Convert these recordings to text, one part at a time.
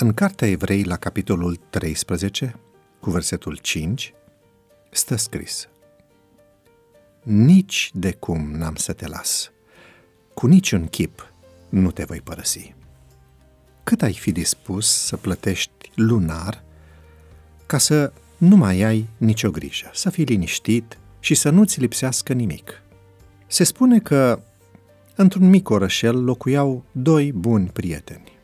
În Cartea Evrei, la capitolul 13, cu versetul 5, stă scris Nici de cum n-am să te las, cu niciun chip nu te voi părăsi. Cât ai fi dispus să plătești lunar ca să nu mai ai nicio grijă, să fii liniștit și să nu-ți lipsească nimic. Se spune că într-un mic orășel locuiau doi buni prieteni.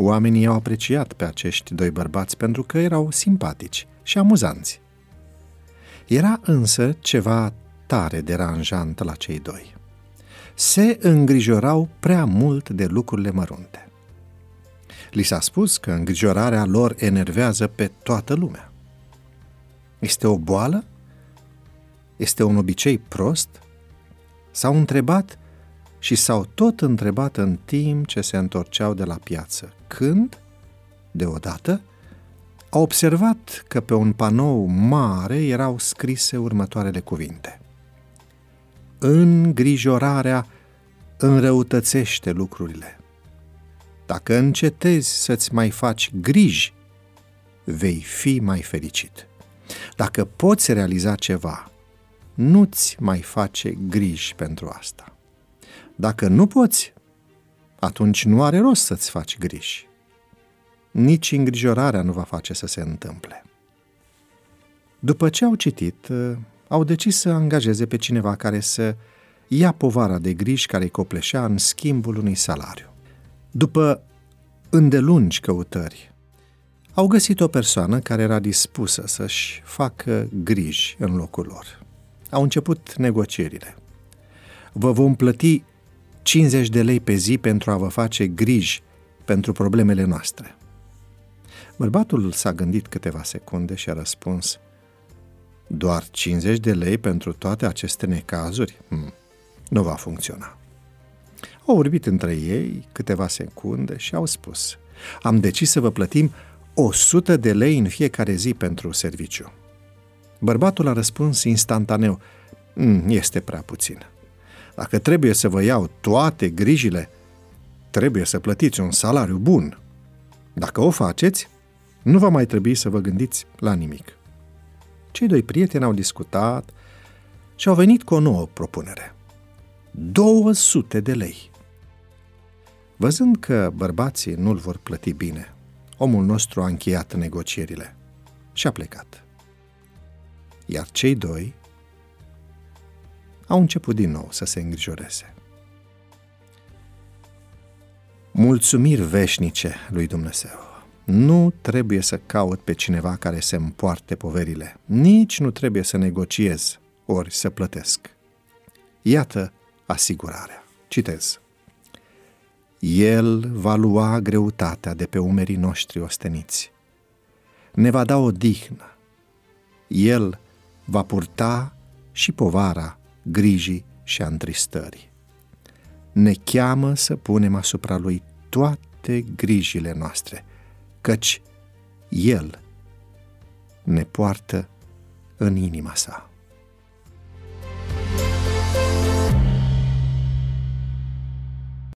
Oamenii au apreciat pe acești doi bărbați pentru că erau simpatici și amuzanți. Era însă ceva tare deranjant la cei doi. Se îngrijorau prea mult de lucrurile mărunte. Li s-a spus că îngrijorarea lor enervează pe toată lumea. Este o boală? Este un obicei prost? S-au întrebat și s-au tot întrebat în timp ce se întorceau de la piață. Când, deodată, au observat că pe un panou mare erau scrise următoarele cuvinte. Îngrijorarea înrăutățește lucrurile. Dacă încetezi să-ți mai faci griji, vei fi mai fericit. Dacă poți realiza ceva, nu-ți mai face griji pentru asta. Dacă nu poți, atunci nu are rost să-ți faci griji. Nici îngrijorarea nu va face să se întâmple. După ce au citit, au decis să angajeze pe cineva care să ia povara de griji care îi copleșea în schimbul unui salariu. După îndelungi căutări, au găsit o persoană care era dispusă să-și facă griji în locul lor. Au început negocierile. Vă vom plăti 50 de lei pe zi pentru a vă face griji pentru problemele noastre. Bărbatul s-a gândit câteva secunde și a răspuns Doar 50 de lei pentru toate aceste necazuri? Hmm, nu va funcționa. Au vorbit între ei câteva secunde și au spus Am decis să vă plătim 100 de lei în fiecare zi pentru serviciu. Bărbatul a răspuns instantaneu mm, Este prea puțin. Dacă trebuie să vă iau toate grijile, trebuie să plătiți un salariu bun. Dacă o faceți, nu va mai trebui să vă gândiți la nimic. Cei doi prieteni au discutat și au venit cu o nouă propunere. 200 de lei. Văzând că bărbații nu-l vor plăti bine, omul nostru a încheiat negocierile și a plecat. Iar cei doi au început din nou să se îngrijoreze. Mulțumiri veșnice lui Dumnezeu. Nu trebuie să caut pe cineva care să împoarte poverile. Nici nu trebuie să negociez ori să plătesc. Iată asigurarea. Citez. El va lua greutatea de pe umerii noștri osteniți. Ne va da o dihnă. El va purta și povara grijii și a întristării. Ne cheamă să punem asupra lui toate grijile noastre, căci El ne poartă în inima sa.